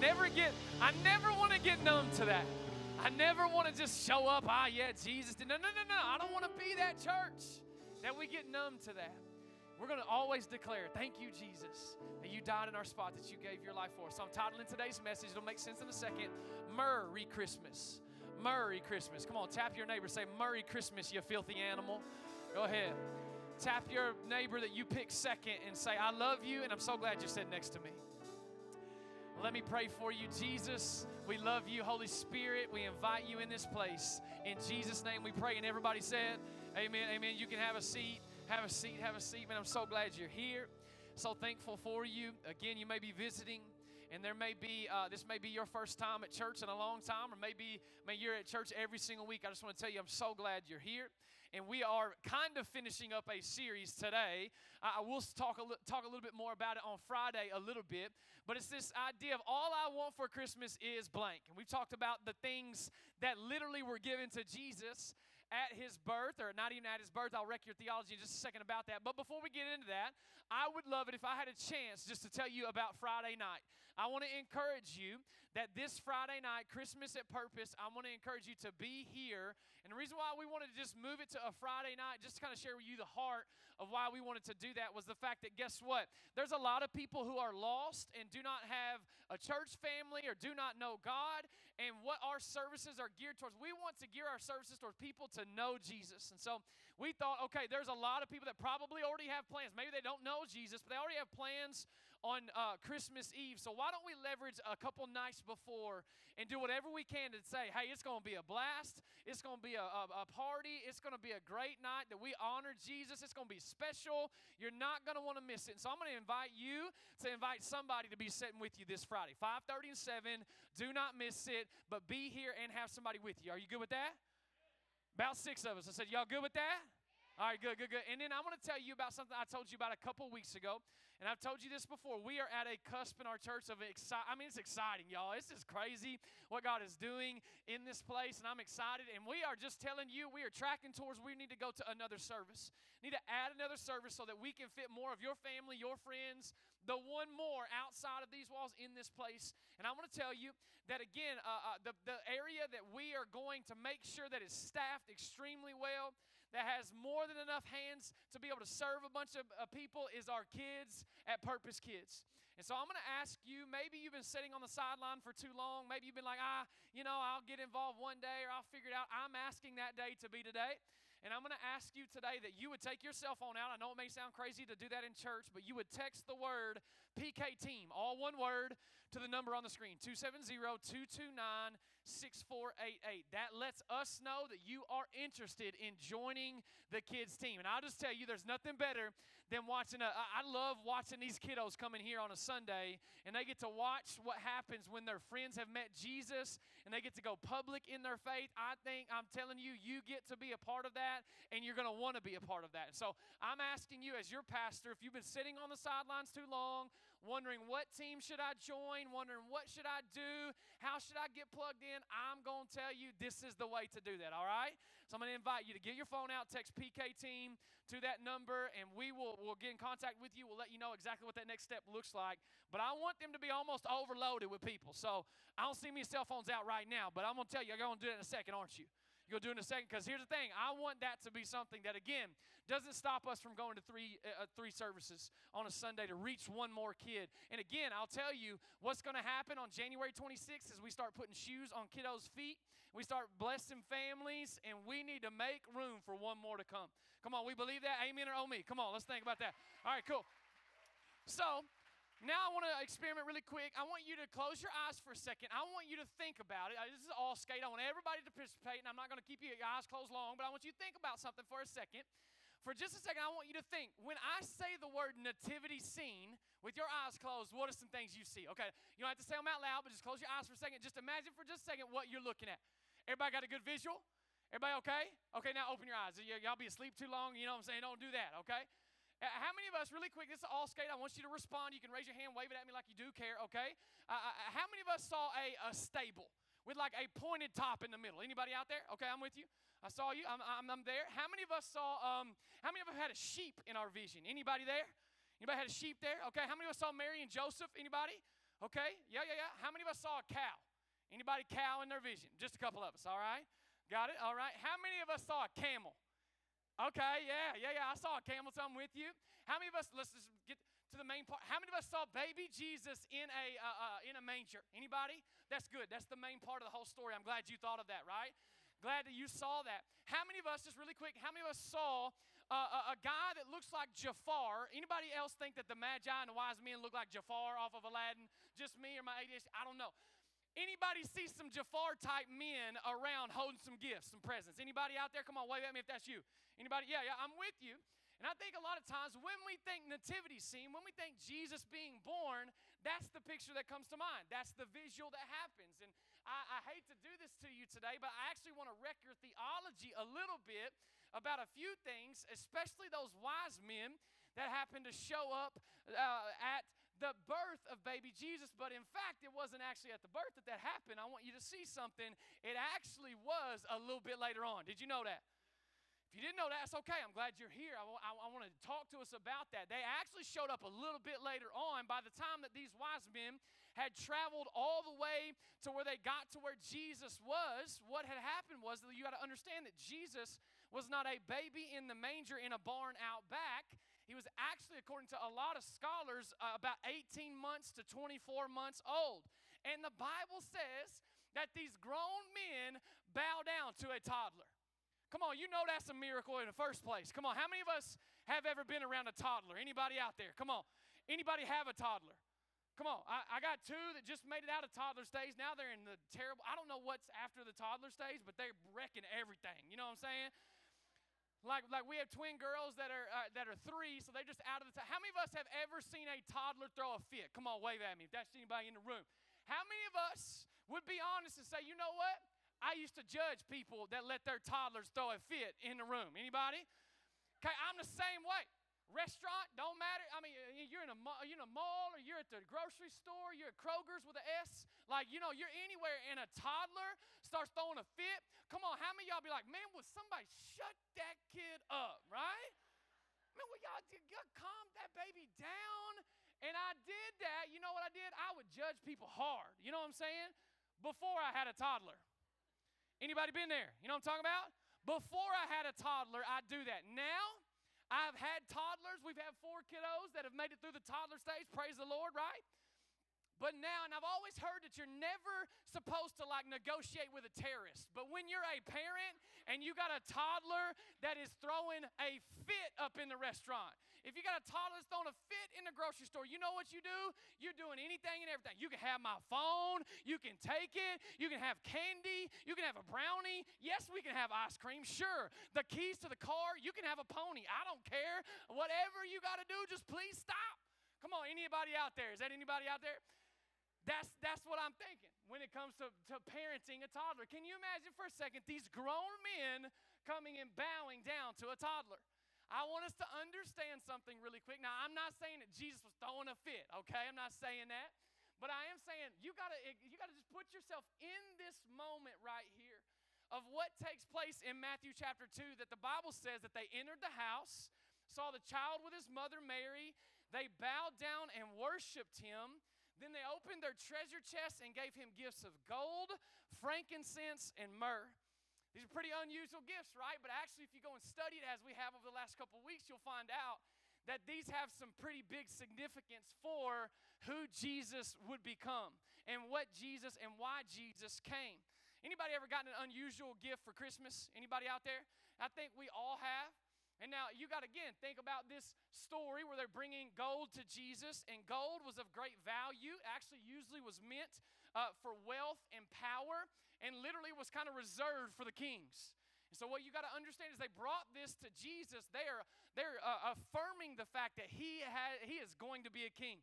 never get, I never want to get numb to that. I never want to just show up, ah, yeah, Jesus. No, no, no, no. I don't want to be that church that we get numb to that. We're going to always declare, thank you, Jesus, that you died in our spot, that you gave your life for us. So I'm titling today's message, it'll make sense in a second Myrrh-y Christmas. Merry Christmas. Come on, tap your neighbor, say, Merry Christmas, you filthy animal. Go ahead. Tap your neighbor that you pick second and say, I love you, and I'm so glad you're sitting next to me. Let me pray for you, Jesus. We love you, Holy Spirit. We invite you in this place. In Jesus' name we pray. And everybody said, Amen, amen. You can have a seat, have a seat, have a seat. Man, I'm so glad you're here. So thankful for you. Again, you may be visiting and there may be uh, this may be your first time at church in a long time or maybe maybe you're at church every single week i just want to tell you i'm so glad you're here and we are kind of finishing up a series today. I will talk a, li- talk a little bit more about it on friday a little bit but it's this idea of all i want for christmas is blank. And we've talked about the things that literally were given to jesus at his birth, or not even at his birth. I'll wreck your theology in just a second about that. But before we get into that, I would love it if I had a chance just to tell you about Friday night. I want to encourage you that this Friday night, Christmas at Purpose, I want to encourage you to be here. And the reason why we wanted to just move it to a Friday night, just to kind of share with you the heart of why we wanted to do that, was the fact that guess what? There's a lot of people who are lost and do not have a church family or do not know God. And what our services are geared towards, we want to gear our services towards people to know Jesus. And so we thought, okay, there's a lot of people that probably already have plans. Maybe they don't know Jesus, but they already have plans on uh, Christmas Eve. So why don't we leverage a couple nights before and do whatever we can to say, hey, it's going to be a blast. It's going to be a, a, a party. It's going to be a great night that we honor Jesus. It's going to be special. You're not going to want to miss it. And so I'm going to invite you to invite somebody to be sitting with you this Friday, 5:30 and 7. Do not miss it, but be here and have somebody with you. Are you good with that? About six of us. I said, y'all good with that? All right, good, good, good. And then I want to tell you about something I told you about a couple weeks ago. And I've told you this before. We are at a cusp in our church of exciting. I mean, it's exciting, y'all. It's just crazy what God is doing in this place. And I'm excited. And we are just telling you, we are tracking towards we need to go to another service. Need to add another service so that we can fit more of your family, your friends, the one more outside of these walls in this place. And I want to tell you that again, uh, uh, the, the area that we are going to make sure that is staffed extremely well that has more than enough hands to be able to serve a bunch of uh, people is our kids at Purpose Kids. And so I'm going to ask you maybe you've been sitting on the sideline for too long. Maybe you've been like, ah, you know, I'll get involved one day or I'll figure it out. I'm asking that day to be today. And I'm going to ask you today that you would take your cell phone out. I know it may sound crazy to do that in church, but you would text the word PK Team, all one word, to the number on the screen 270 229 6488. That lets us know that you are interested in joining the kids' team. And I'll just tell you, there's nothing better than watching. A, I love watching these kiddos come in here on a Sunday and they get to watch what happens when their friends have met Jesus and they get to go public in their faith. I think, I'm telling you, you get to be a part of that that, and you're going to want to be a part of that. So I'm asking you, as your pastor, if you've been sitting on the sidelines too long, wondering what team should I join, wondering what should I do, how should I get plugged in, I'm going to tell you this is the way to do that, all right? So I'm going to invite you to get your phone out, text PK team to that number, and we will we'll get in contact with you. We'll let you know exactly what that next step looks like. But I want them to be almost overloaded with people. So I don't see many cell phones out right now, but I'm going to tell you, you're going to do it in a second, aren't you? You'll do in a second. Because here's the thing I want that to be something that, again, doesn't stop us from going to three, uh, uh three services on a Sunday to reach one more kid. And again, I'll tell you what's going to happen on January 26th is we start putting shoes on kiddos' feet. We start blessing families, and we need to make room for one more to come. Come on, we believe that? Amen or oh me? Come on, let's think about that. All right, cool. So, now I want to experiment really quick. I want you to close your eyes for a second. I want you to think about it. This is all skate. I want everybody to participate, and I'm not going to keep your eyes closed long, but I want you to think about something for a second. For just a second, I want you to think. When I say the word nativity scene with your eyes closed, what are some things you see? Okay, you don't have to say them out loud, but just close your eyes for a second. Just imagine for just a second what you're looking at. Everybody got a good visual? Everybody okay? Okay, now open your eyes. Y'all be asleep too long. You know what I'm saying? Don't do that, okay? Uh, how many of us, really quick, this is all skate. I want you to respond. You can raise your hand, wave it at me like you do care, okay? Uh, uh, uh, how many of us saw a, a stable with like a pointed top in the middle? Anybody out there? Okay, I'm with you. I saw you. I'm, I'm, I'm there. How many of us saw, um, how many of us had a sheep in our vision? Anybody there? Anybody had a sheep there? Okay, how many of us saw Mary and Joseph? Anybody? Okay? Yeah, yeah, yeah. How many of us saw a cow? Anybody cow in their vision? Just a couple of us, all right? Got it? All right. How many of us saw a camel? Okay, yeah, yeah, yeah. I saw a camel, I'm with you. How many of us, let's just get to the main part. How many of us saw baby Jesus in a, uh, uh, in a manger? Anybody? That's good. That's the main part of the whole story. I'm glad you thought of that, right? Glad that you saw that. How many of us, just really quick, how many of us saw uh, a, a, guy that looks like Jafar? Anybody else think that the Magi and the wise men look like Jafar off of Aladdin? Just me or my ADHD? I don't know. Anybody see some Jafar type men around holding some gifts, some presents? Anybody out there? Come on, wave at me if that's you. Anybody? Yeah, yeah, I'm with you. And I think a lot of times when we think nativity scene, when we think Jesus being born, that's the picture that comes to mind. That's the visual that happens. And I, I hate to do this to you today, but I actually want to wreck your theology a little bit about a few things, especially those wise men that happened to show up uh, at the birth of baby Jesus, but in fact, it wasn't actually at the birth that that happened. I want you to see something. It actually was a little bit later on. Did you know that? If you didn't know that, that's okay. I'm glad you're here. I, I, I want to talk to us about that. They actually showed up a little bit later on. By the time that these wise men had traveled all the way to where they got to where Jesus was, what had happened was that you got to understand that Jesus was not a baby in the manger in a barn out back. He was actually, according to a lot of scholars, uh, about 18 months to 24 months old. And the Bible says that these grown men bow down to a toddler. Come on, you know that's a miracle in the first place. Come on, how many of us have ever been around a toddler? Anybody out there? Come on. Anybody have a toddler? Come on, I, I, got two that just made it out of toddler stage. Now they're in the terrible, I don't know what's after the toddler stage, but they're wrecking everything. You know what I'm saying? Like, like we have twin girls that are, uh, that are three, so they're just out of the. T- How many of us have ever seen a toddler throw a fit? Come on, wave at me if that's anybody in the room. How many of us would be honest and say, you know what? I used to judge people that let their toddlers throw a fit in the room. Anybody? Okay, I'm the same way. Restaurant don't matter. I mean, eh, you're in a you're in a mall or you're at the grocery store. You're at Kroger's with an S. Like you know, you're anywhere, and a toddler starts throwing a fit. Come on, how many y'all be like, man, will somebody shut that kid up, right? Man, will y'all, y'all calm that baby down? And I did that. You know what I did? I would judge people hard. You know what I'm saying? Before I had a toddler. Anybody been there? You know what I'm talking about? Before I had a toddler, I'd do that. Now, I've had toddlers. We've had four kiddos that have made it through the toddler stage. Praise the Lord, right? But now, and I've always heard that you're never supposed to like negotiate with a terrorist. But when you're a parent and you got a toddler that is throwing a fit up in the restaurant, if you got a toddler that's throwing a fit in the grocery store, you know what you do? You're doing anything and everything. You can have my phone, you can take it, you can have candy, you can have a brownie. Yes, we can have ice cream, sure. The keys to the car, you can have a pony. I don't care. Whatever you got to do, just please stop. Come on, anybody out there? Is that anybody out there? That's, that's what I'm thinking when it comes to, to parenting a toddler. Can you imagine for a second these grown men coming and bowing down to a toddler? I want us to understand something really quick. Now, I'm not saying that Jesus was throwing a fit, okay? I'm not saying that. But I am saying you gotta eh, you gotta just put yourself in this moment right here of what takes place in Matthew chapter 2 that the Bible says that they entered the house, saw the child with his mother Mary, they bowed down and worshiped him. Then they opened their treasure chests and gave him gifts of gold, frankincense, and myrrh. These are pretty unusual gifts, right? But actually, if you go and study it as we have over the last couple weeks, you'll find out that these have some pretty big significance for who Jesus would become and what Jesus and why Jesus came. Anybody ever gotten an unusual gift for Christmas? Anybody out there? I think we all have. And now you got again think about this story where they're bringing gold to Jesus, and gold was of great value. Actually, usually was meant uh, for wealth and power and literally was kind of reserved for the kings. And so, what you got to understand is they brought this to Jesus. They're, they're uh, affirming the fact that he, ha- he is going to be a king.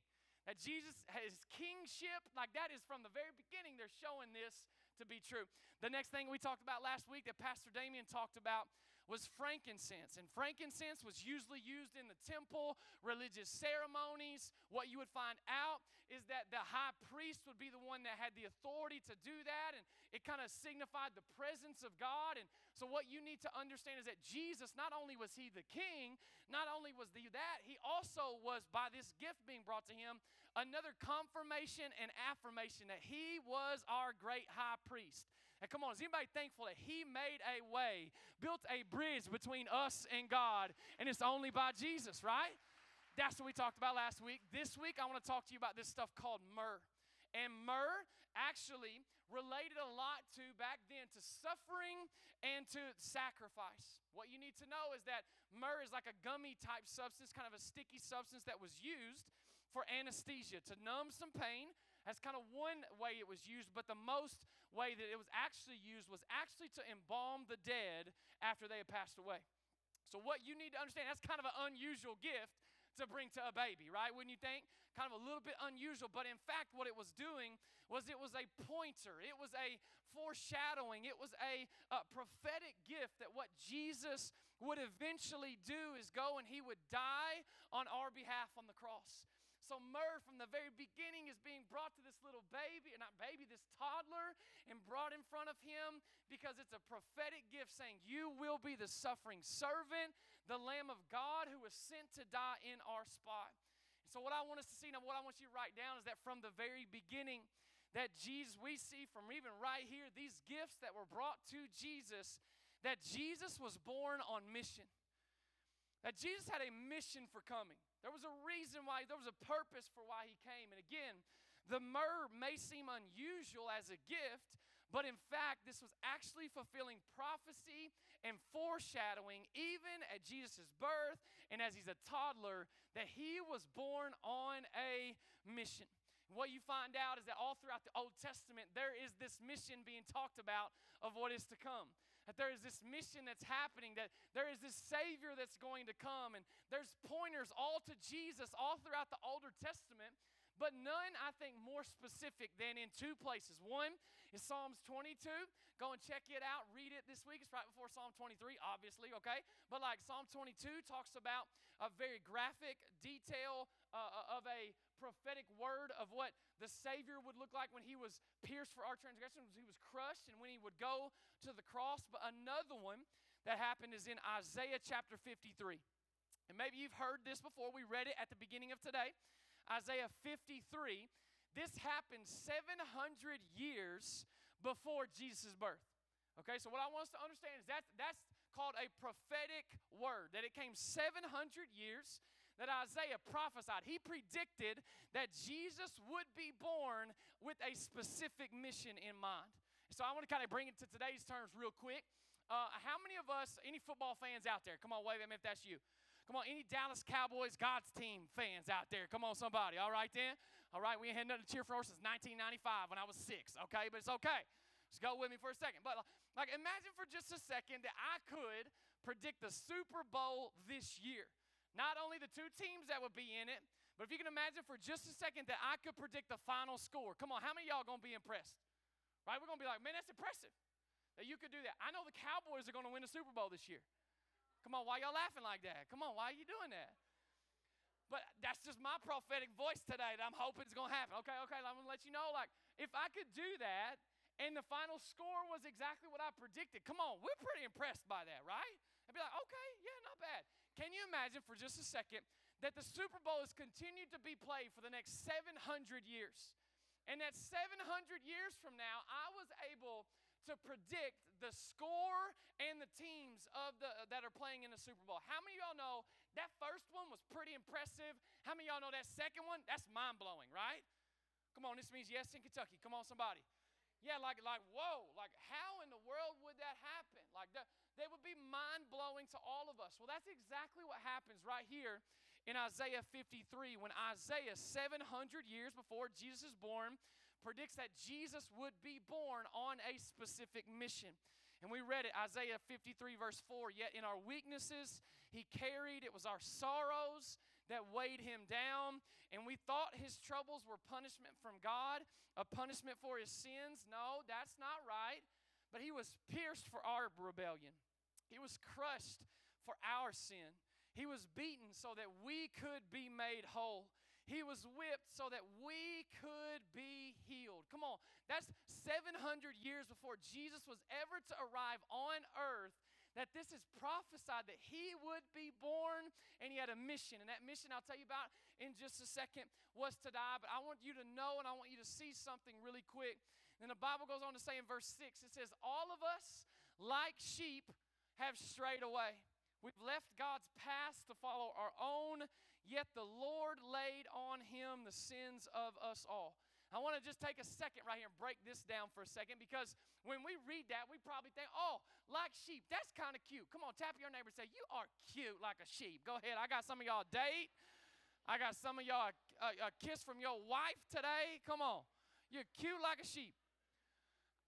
That Jesus, his kingship, like that is from the very beginning, they're showing this to be true. The next thing we talked about last week that Pastor Damien talked about was frankincense. And frankincense was usually used in the temple, religious ceremonies. What you would find out is that the high priest would be the one that had the authority to do that, and it kind of signified the presence of God. And so, what you need to understand is that Jesus, not only was he the king, not only was he that, he also was, by this gift being brought to him, another confirmation and affirmation that he was our great high priest. And come on, is anybody thankful that he made a way, built a bridge between us and God, and it's only by Jesus, right? That's what we talked about last week. This week, I want to talk to you about this stuff called myrrh. And myrrh actually related a lot to back then to suffering and to sacrifice. What you need to know is that myrrh is like a gummy type substance, kind of a sticky substance that was used for anesthesia to numb some pain. That's kind of one way it was used, but the most way that it was actually used was actually to embalm the dead after they had passed away. So, what you need to understand, that's kind of an unusual gift to bring to a baby, right? Wouldn't you think? Kind of a little bit unusual, but in fact, what it was doing was it was a pointer, it was a foreshadowing, it was a, a prophetic gift that what Jesus would eventually do is go and he would die on our behalf on the cross. So, myrrh from the very beginning is being brought to this little baby, and not baby, this toddler, and brought in front of him because it's a prophetic gift saying, You will be the suffering servant, the Lamb of God who was sent to die in our spot. so, what I want us to see now, what I want you to write down is that from the very beginning, that Jesus, we see from even right here, these gifts that were brought to Jesus, that Jesus was born on mission. That Jesus had a mission for coming. There was a reason why, there was a purpose for why he came. And again, the myrrh may seem unusual as a gift, but in fact, this was actually fulfilling prophecy and foreshadowing, even at Jesus' birth and as he's a toddler, that he was born on a mission. What you find out is that all throughout the Old Testament, there is this mission being talked about of what is to come that there is this mission that's happening, that there is this Savior that's going to come, and there's pointers all to Jesus all throughout the Older Testament but none, I think, more specific than in two places. One is Psalms 22. Go and check it out. Read it this week. It's right before Psalm 23, obviously, okay? But like Psalm 22 talks about a very graphic detail uh, uh, of a prophetic word of what the Savior would look like when he was pierced for our transgressions, he was crushed, and when he would go to the cross. But another one that happened is in Isaiah chapter 53. And maybe you've heard this before. We read it at the beginning of today. Isaiah 53, this happened 700 years before Jesus' birth. Okay, so what I want us to understand is that that's called a prophetic word, that it came 700 years that Isaiah prophesied. He predicted that Jesus would be born with a specific mission in mind. So I want to kind of bring it to today's terms real quick. Uh, how many of us, any football fans out there? Come on, wave at me if that's you. Come on, any Dallas Cowboys God's team fans out there? Come on, somebody. All right, then. All right, we ain't had nothing to cheer for since 1995 when I was six. Okay, but it's okay. Just go with me for a second. But like, imagine for just a second that I could predict the Super Bowl this year. Not only the two teams that would be in it, but if you can imagine for just a second that I could predict the final score. Come on, how many y'all gonna be impressed? Right? We're gonna be like, man, that's impressive that you could do that. I know the Cowboys are gonna win the Super Bowl this year. Come on, why y'all laughing like that? Come on, why are you doing that? But that's just my prophetic voice today that I'm hoping is going to happen. Okay, okay, I'm going to let you know. Like, if I could do that and the final score was exactly what I predicted, come on, we're pretty impressed by that, right? I'd be like, okay, yeah, not bad. Can you imagine for just a second that the Super Bowl has continued to be played for the next 700 years? And that 700 years from now, I was able to predict the score and the teams of the that are playing in the Super Bowl. How many of y'all know that first one was pretty impressive? How many of y'all know that second one? That's mind blowing, right? Come on, this means yes in Kentucky. Come on, somebody. Yeah, like like whoa, like how in the world would that happen? Like that they would be mind blowing to all of us. Well, that's exactly what happens right here in Isaiah 53 when Isaiah 700 years before Jesus is born predicts that Jesus would be born on a specific mission. And we read it, Isaiah 53, verse 4. Yet in our weaknesses, he carried, it was our sorrows that weighed him down. And we thought his troubles were punishment from God, a punishment for his sins. No, that's not right. But he was pierced for our rebellion, He was crushed for our sin. He was beaten so that we could be made whole. He was whipped so that we could be healed. Come on, that's 700 years before Jesus was ever to arrive on earth. That this is prophesied that he would be born and he had a mission. And that mission I'll tell you about in just a second was to die. But I want you to know and I want you to see something really quick. And the Bible goes on to say in verse 6 it says, All of us, like sheep, have strayed away. We've left God's path to follow yet the Lord laid on him the sins of us all. I want to just take a second right here and break this down for a second because when we read that, we probably think, oh, like sheep, that's kind of cute. Come on, tap your neighbor and say, You are cute like a sheep. Go ahead. I got some of y'all date. I got some of y'all a, a, a kiss from your wife today. Come on. You're cute like a sheep.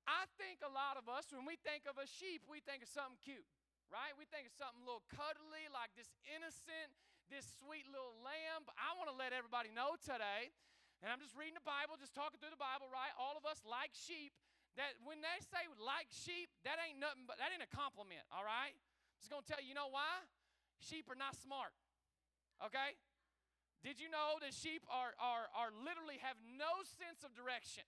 I think a lot of us, when we think of a sheep, we think of something cute, right? We think of something a little cuddly, like this innocent, this sweet little lamb. I want to let everybody know today, and I'm just reading the Bible, just talking through the Bible, right? All of us like sheep. That when they say like sheep, that ain't nothing but that ain't a compliment, all right? I'm just gonna tell you, you know why? Sheep are not smart. Okay? Did you know that sheep are, are, are literally have no sense of direction?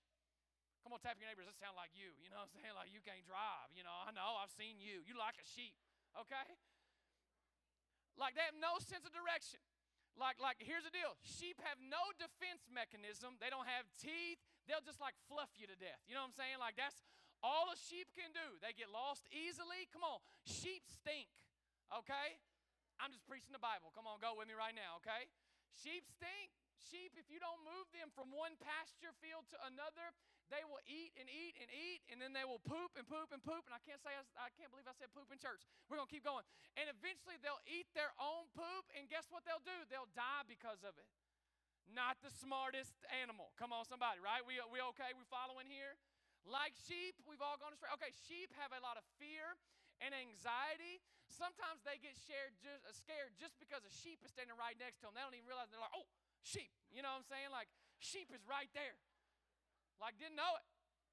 Come on, tap your neighbors. That sound like you. You know what I'm saying? Like you can't drive. You know, I know. I've seen you. You like a sheep. Okay? Like they have no sense of direction. Like, like here's the deal. Sheep have no defense mechanism. They don't have teeth. They'll just like fluff you to death. You know what I'm saying? Like that's all a sheep can do. They get lost easily. Come on. Sheep stink. Okay? I'm just preaching the Bible. Come on, go with me right now, okay? Sheep stink. Sheep, if you don't move them from one pasture field to another, they will eat and eat and eat, and then they will poop and poop and poop. And I can't say I, can't believe I said poop in church. We're gonna keep going. And eventually they'll eat their own poop, and guess what they'll do? They'll die because of it. Not the smartest animal. Come on, somebody, right? We we okay? We following here? Like sheep, we've all gone astray. Okay, sheep have a lot of fear and anxiety. Sometimes they get just, uh, scared just because a sheep is standing right next to them. They don't even realize they're like, oh, sheep. You know what I'm saying? Like, sheep is right there. Like, didn't know it.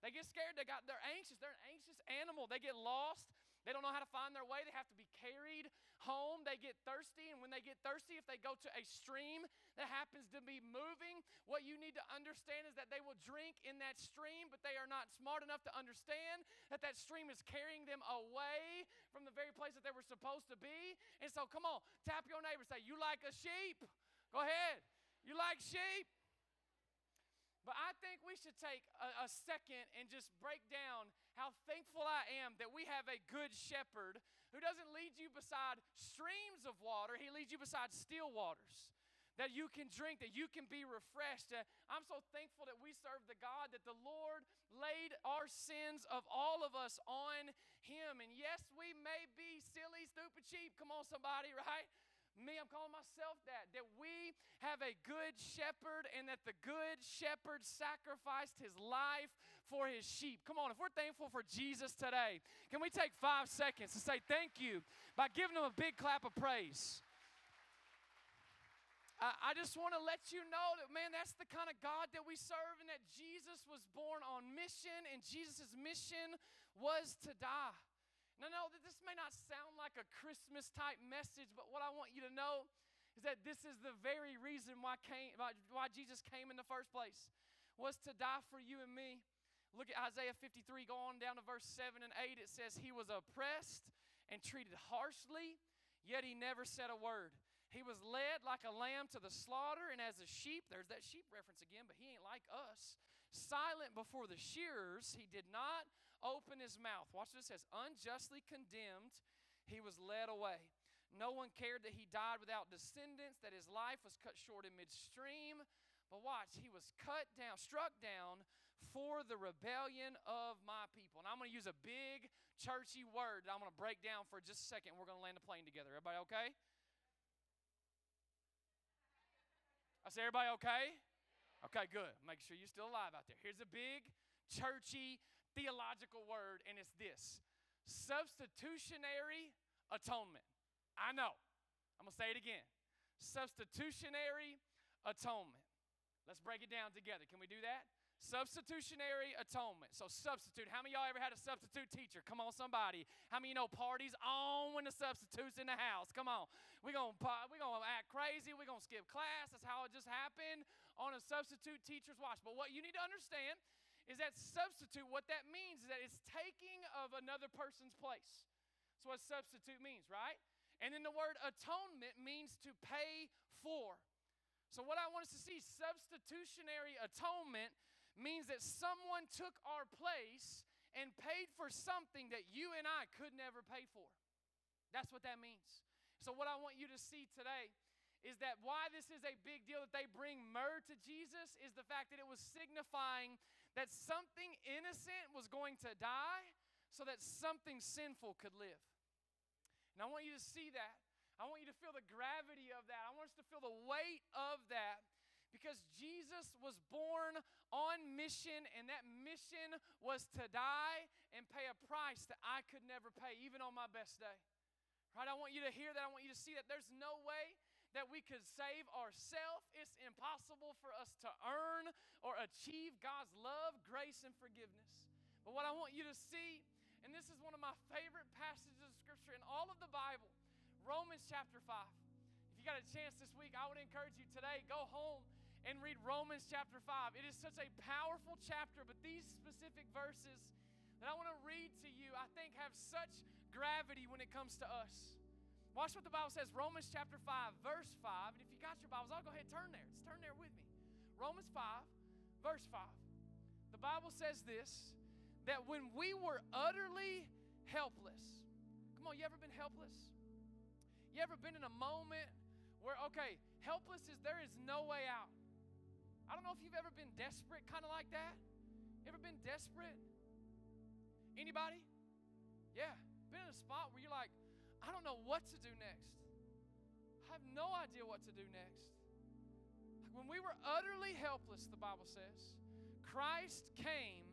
They get scared. They got, they're anxious. They're an anxious animal. They get lost. They don't know how to find their way. They have to be carried home. They get thirsty. And when they get thirsty, if they go to a stream that happens to be moving, what you need to understand is that they will drink in that stream, but they are not smart enough to understand that that stream is carrying them away from the very place that they were supposed to be. And so, come on, tap your neighbor. Say, You like a sheep? Go ahead. You like sheep? But I think we should take a, a, second and just break down how thankful I am that we have a good shepherd who doesn't lead you beside streams of water, he leads you beside still waters. That you can drink, that you can be refreshed. Uh, I'm so thankful that we serve the God that the Lord laid our sins of all of us on Him. And yes, we may be silly, stupid sheep. Come on, somebody, right? Me, I'm calling myself that. That we have a good shepherd and that the good shepherd sacrificed his life for his sheep. Come on, if we're thankful for Jesus today, can we take five seconds to say thank you by giving him a big clap of praise? I just want to let you know that, man, that's the kind of God that we serve, and that Jesus was born on mission, and Jesus' mission was to die. Now, no, this may not sound like a Christmas type message, but what I want you to know is that this is the very reason why, came, why Jesus came in the first place, was to die for you and me. Look at Isaiah 53, go on down to verse 7 and 8. It says, He was oppressed and treated harshly, yet he never said a word. He was led like a lamb to the slaughter, and as a sheep, there's that sheep reference again, but he ain't like us. Silent before the shearers, he did not open his mouth. Watch what it says unjustly condemned, he was led away. No one cared that he died without descendants, that his life was cut short in midstream. But watch, he was cut down, struck down for the rebellion of my people. And I'm going to use a big churchy word that I'm going to break down for just a second. We're going to land a plane together. Everybody okay? I say, everybody okay? Okay, good. Make sure you're still alive out there. Here's a big churchy theological word, and it's this substitutionary atonement. I know. I'm going to say it again. Substitutionary atonement. Let's break it down together. Can we do that? Substitutionary atonement. So substitute. How many y'all ever had a substitute teacher? Come on, somebody. How many you know parties on when the substitute's in the house? Come on. We're gonna we gonna act crazy, we're gonna skip class. That's how it just happened on a substitute teacher's watch. But what you need to understand is that substitute, what that means is that it's taking of another person's place. That's what substitute means, right? And then the word atonement means to pay for. So, what I want us to see, substitutionary atonement means that someone took our place and paid for something that you and I could never pay for. That's what that means. So, what I want you to see today is that why this is a big deal that they bring myrrh to Jesus is the fact that it was signifying that something innocent was going to die so that something sinful could live. And I want you to see that. I want you to feel the gravity of that. I want us to feel the weight of that because Jesus was born on mission, and that mission was to die and pay a price that I could never pay, even on my best day. Right? I want you to hear that. I want you to see that there's no way that we could save ourselves. It's impossible for us to earn or achieve God's love, grace, and forgiveness. But what I want you to see, and this is one of my favorite passages of Scripture in all of the Bible, Romans chapter 5. If you got a chance this week, I would encourage you today, go home and read Romans chapter 5. It is such a powerful chapter, but these specific verses that I want to read to you, I think, have such gravity when it comes to us. Watch what the Bible says, Romans chapter 5, verse 5. And if you got your Bibles, I'll go ahead and turn there. Let's turn there with me. Romans 5, verse 5. The Bible says this that when we were utterly helpless, come on, you ever been helpless? You ever been in a moment where, okay, helpless is there is no way out. I don't know if you've ever been desperate, kind of like that. Ever been desperate? Anybody? Yeah. Been in a spot where you're like, I don't know what to do next. I have no idea what to do next. Like when we were utterly helpless, the Bible says, Christ came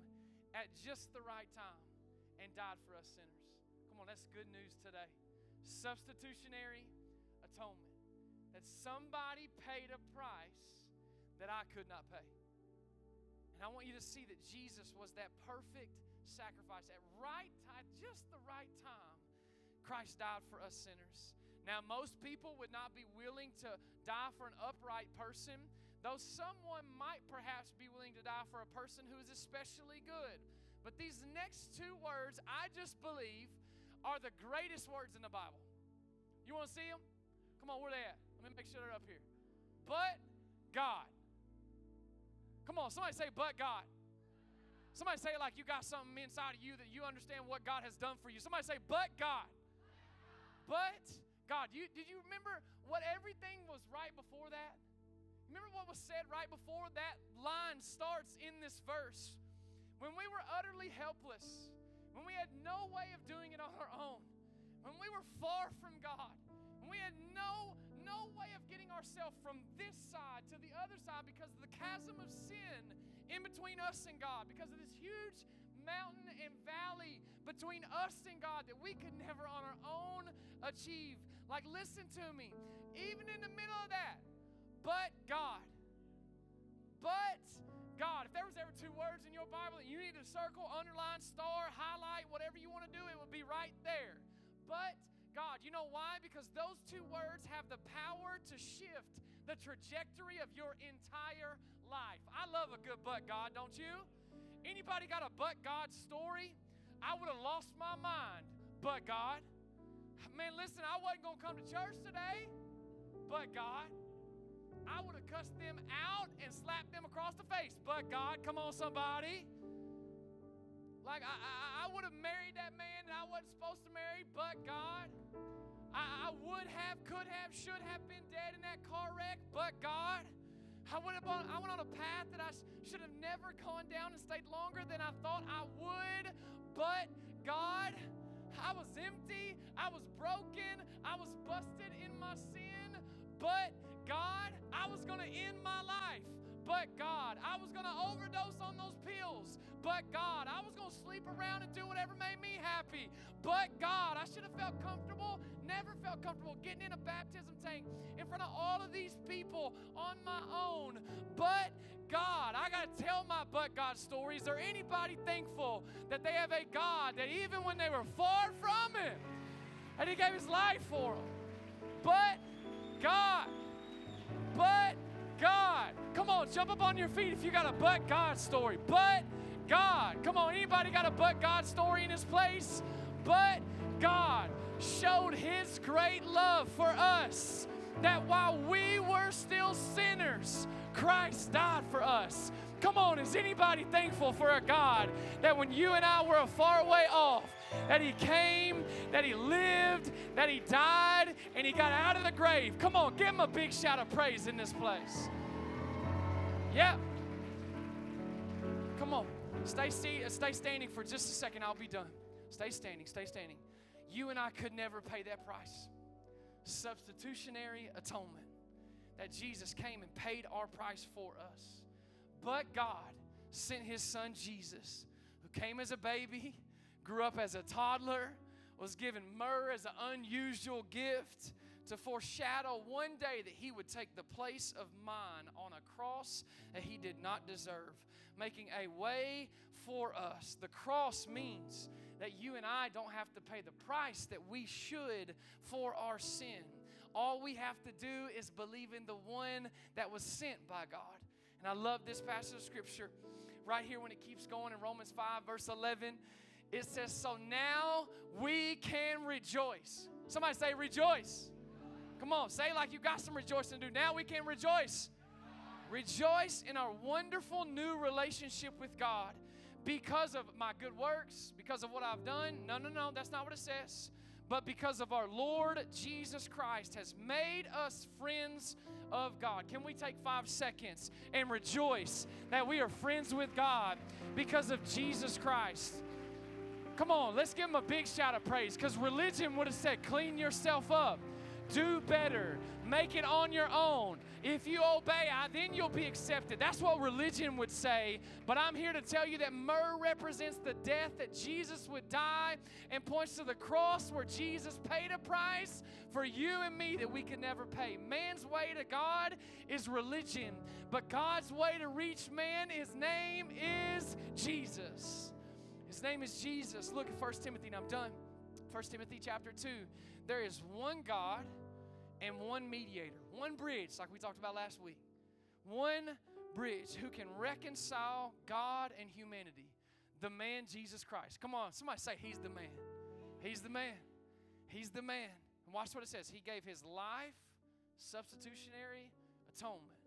at just the right time and died for us sinners. Come on, that's good news today. Substitutionary atonement. That somebody paid a price that I could not pay. And I want you to see that Jesus was that perfect sacrifice at right time, just the right time. Christ died for us sinners. Now, most people would not be willing to die for an upright person, though someone might perhaps be willing to die for a person who is especially good. But these next two words, I just believe, are the greatest words in the Bible. You want to see them? Come on, where they at? Let me make sure they're up here. But God. Come on, somebody say, but God. Somebody say it like you got something inside of you that you understand what God has done for you. Somebody say, but God. But God. You, did you remember what everything was right before that? Remember what was said right before that line starts in this verse? When we were utterly helpless, when we had no way of doing it on our own, when we were far from God, when we had no no way of getting ourselves from this side to the other side because of the chasm of sin in between us and God, because of this huge mountain and valley between us and God that we could never on our own achieve. Like, listen to me, even in the middle of that, but God. But God. If there was ever two words in your Bible that you need to circle, underline, star, highlight, whatever you want to do, it would be right there. But God. You know why? Because those two words have the power to shift the trajectory of your entire life. I love a good but God, don't you? Anybody got a but God story? I would have lost my mind, but God. Man, listen, I wasn't going to come to church today, but God. I would have cussed them out and slapped them across the face, but God, come on, somebody. Like, I, I, I would have married that man that I wasn't supposed to marry, but God. I, I would have, could have, should have been dead in that car wreck, but God. I went, on, I went on a path that I should have never gone down and stayed longer than I thought I would, but God. I was empty. I was broken. I was busted in my sin. But God, I was going to end my life. But God, I was going to overdose on those pills. But God. I was going to sleep around and do whatever made me happy, but God. I should have felt comfortable, never felt comfortable getting in a baptism tank in front of all of these people on my own, but God. I got to tell my but God story. Is there anybody thankful that they have a God that even when they were far from Him, and He gave His life for them? But God. But God. Come on, jump up on your feet if you got a but God story. But God. Come on, anybody got a but God story in this place? But God showed His great love for us that while we were still sinners, Christ died for us. Come on, is anybody thankful for a God that when you and I were a far way off, that He came, that He lived, that He died, and He got out of the grave? Come on, give Him a big shout of praise in this place. Yep. Come on, stay, uh, stay standing for just a second. I'll be done. Stay standing, stay standing. You and I could never pay that price. Substitutionary atonement that Jesus came and paid our price for us. But God sent His Son Jesus, who came as a baby, grew up as a toddler, was given myrrh as an unusual gift to foreshadow one day that He would take the place of mine on a cross that He did not deserve, making a way for us. The cross means that you and I don't have to pay the price that we should for our sin. All we have to do is believe in the one that was sent by God. And I love this passage of scripture right here when it keeps going in Romans 5, verse 11. It says, So now we can rejoice. Somebody say, Rejoice. Come on, say like you got some rejoicing to do. Now we can rejoice. Rejoice in our wonderful new relationship with God because of my good works, because of what I've done. No, no, no, that's not what it says but because of our Lord Jesus Christ has made us friends of God. Can we take five seconds and rejoice that we are friends with God because of Jesus Christ? Come on, let's give him a big shout of praise because religion would have said, clean yourself up, do better, make it on your own. If you obey, I, then you'll be accepted. That's what religion would say. But I'm here to tell you that myrrh represents the death that Jesus would die and points to the cross where Jesus paid a price for you and me that we could never pay. Man's way to God is religion, but God's way to reach man, his name is Jesus. His name is Jesus. Look at 1 Timothy, and I'm done. 1 Timothy chapter 2. There is one God and one mediator, one bridge, like we talked about last week. One bridge who can reconcile God and humanity. The man Jesus Christ. Come on, somebody say, He's the man. He's the man. He's the man. And watch what it says. He gave his life, substitutionary atonement,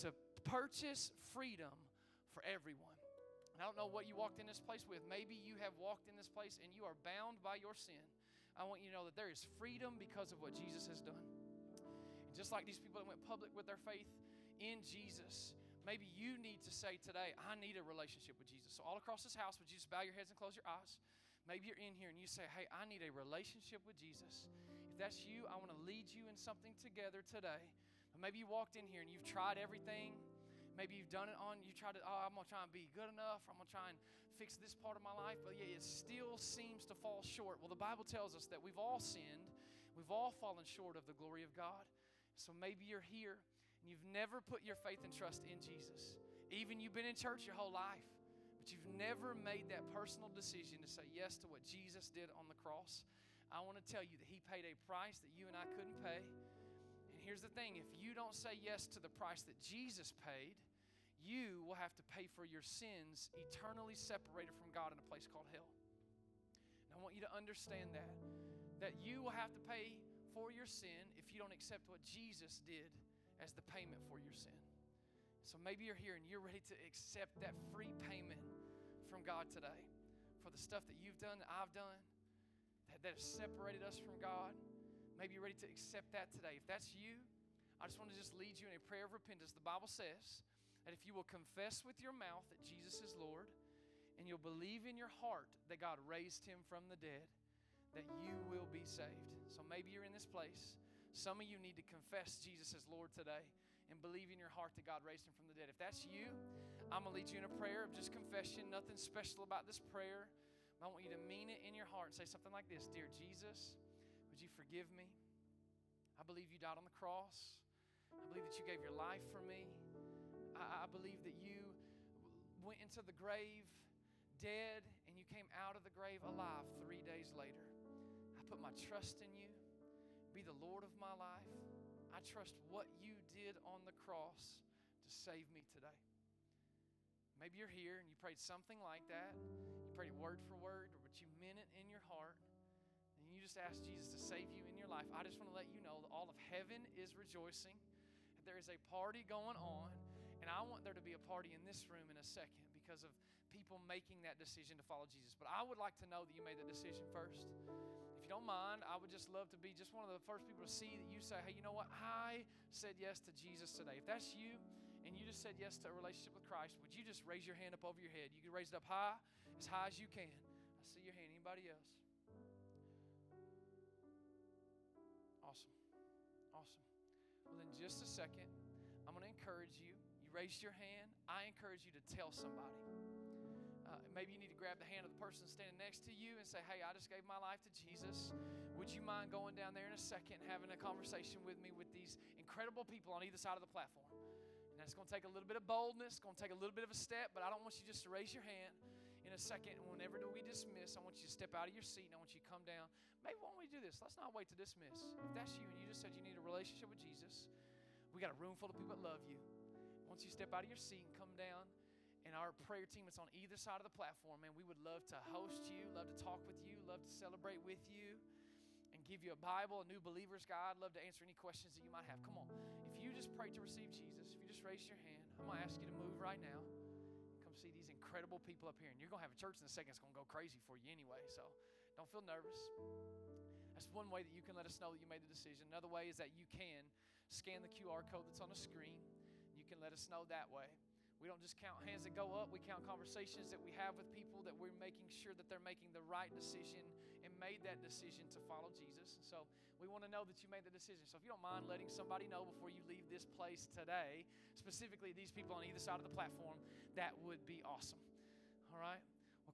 to purchase freedom for everyone. And I don't know what you walked in this place with. Maybe you have walked in this place and you are bound by your sin. I want you to know that there is freedom because of what Jesus has done. And just like these people that went public with their faith in Jesus, maybe you need to say today, I need a relationship with Jesus. So, all across this house, would you just bow your heads and close your eyes? Maybe you're in here and you say, Hey, I need a relationship with Jesus. If that's you, I want to lead you in something together today. But maybe you walked in here and you've tried everything. Maybe you've done it on, you tried to, oh, I'm to try and be good enough. I'm to try and fix this part of my life, but yeah, it still seems to fall short. Well, the Bible tells us that we've all sinned, we've all fallen short of the glory of God. So maybe you're here and you've never put your faith and trust in Jesus. Even you've been in church your whole life, but you've never made that personal decision to say yes to what Jesus did on the cross. I want to tell you that He paid a price that you and I couldn't pay. And here's the thing if you don't say yes to the price that Jesus paid, you will have to pay for your sins eternally separated from God in a place called hell. And I want you to understand that. That you will have to pay for your sin if you don't accept what Jesus did as the payment for your sin. So maybe you're here and you're ready to accept that free payment from God today for the stuff that you've done, that I've done, that, that has separated us from God. Maybe you're ready to accept that today. If that's you, I just want to just lead you in a prayer of repentance. The Bible says that if you will confess with your mouth that Jesus is Lord and you'll believe in your heart that God raised him from the dead, that you will be saved. So maybe you're in this place. Some of you need to confess Jesus as Lord today. and believe in your heart that God raised him from the dead. If that's you, I'm going to lead you in a prayer of just confession, nothing special about this prayer. I want you to mean it in your heart and say something like this Dear Jesus, would you forgive me? I believe you died on the cross. I believe that you gave your life for me. I, I believe that you went into the grave dead and you came out of the grave alive three days later. I put my trust in you. Be the Lord of my life. I trust what you did on the cross to save me today. Maybe you're here and you prayed something like that. You prayed word for word, but you meant it in your heart. And you just asked Jesus to save you in your life. I just want to let you know that all of heaven is rejoicing. There is a party going on, and I want there to be a party in this room in a second because of people making that decision to follow Jesus. But I would like to know that you made the decision first. If you don't mind, I would just love to be just one of the first people to see that you say, hey, you know what? I said yes to Jesus today. If that's you and you just said yes to a relationship with Christ, would you just raise your hand up over your head? You can raise it up high, as high as you can. I see your hand. Anybody else? Awesome. Awesome. Well, in just a second, I'm going to encourage you. Raised your hand. I encourage you to tell somebody. Uh, maybe you need to grab the hand of the person standing next to you and say, Hey, I just gave my life to Jesus. Would you mind going down there in a second having a conversation with me with these incredible people on either side of the platform? And that's going to take a little bit of boldness, it's going to take a little bit of a step, but I don't want you just to raise your hand in a second. And whenever we dismiss, I want you to step out of your seat and I want you to come down. Maybe why don't we do this? Let's not wait to dismiss. If that's you and you just said you need a relationship with Jesus, we got a room full of people that love you. Once you step out of your seat and come down, and our prayer team is on either side of the platform, man, we would love to host you, love to talk with you, love to celebrate with you, and give you a Bible, a new believer's guide. Love to answer any questions that you might have. Come on. If you just pray to receive Jesus, if you just raise your hand, I'm going to ask you to move right now. Come see these incredible people up here. And you're going to have a church in a second. It's going to go crazy for you anyway. So don't feel nervous. That's one way that you can let us know that you made the decision. Another way is that you can scan the QR code that's on the screen. Can let us know that way. We don't just count hands that go up, we count conversations that we have with people that we're making sure that they're making the right decision and made that decision to follow Jesus. And So we want to know that you made the decision. So if you don't mind letting somebody know before you leave this place today, specifically these people on either side of the platform, that would be awesome. All right?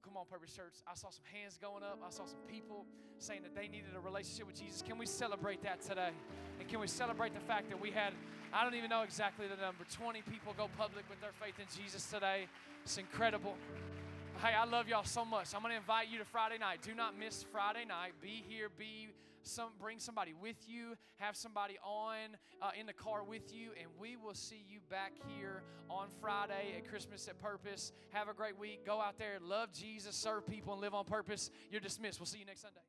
Come on, Purpose Church. I saw some hands going up. I saw some people saying that they needed a relationship with Jesus. Can we celebrate that today? And can we celebrate the fact that we had, I don't even know exactly the number, 20 people go public with their faith in Jesus today? It's incredible. Hey, I love y'all so much. I'm going to invite you to Friday night. Do not miss Friday night. Be here. Be some. Bring somebody with you. Have somebody on uh, in the car with you, and we will see you back here on Friday at Christmas at Purpose. Have a great week. Go out there, love Jesus, serve people, and live on purpose. You're dismissed. We'll see you next Sunday.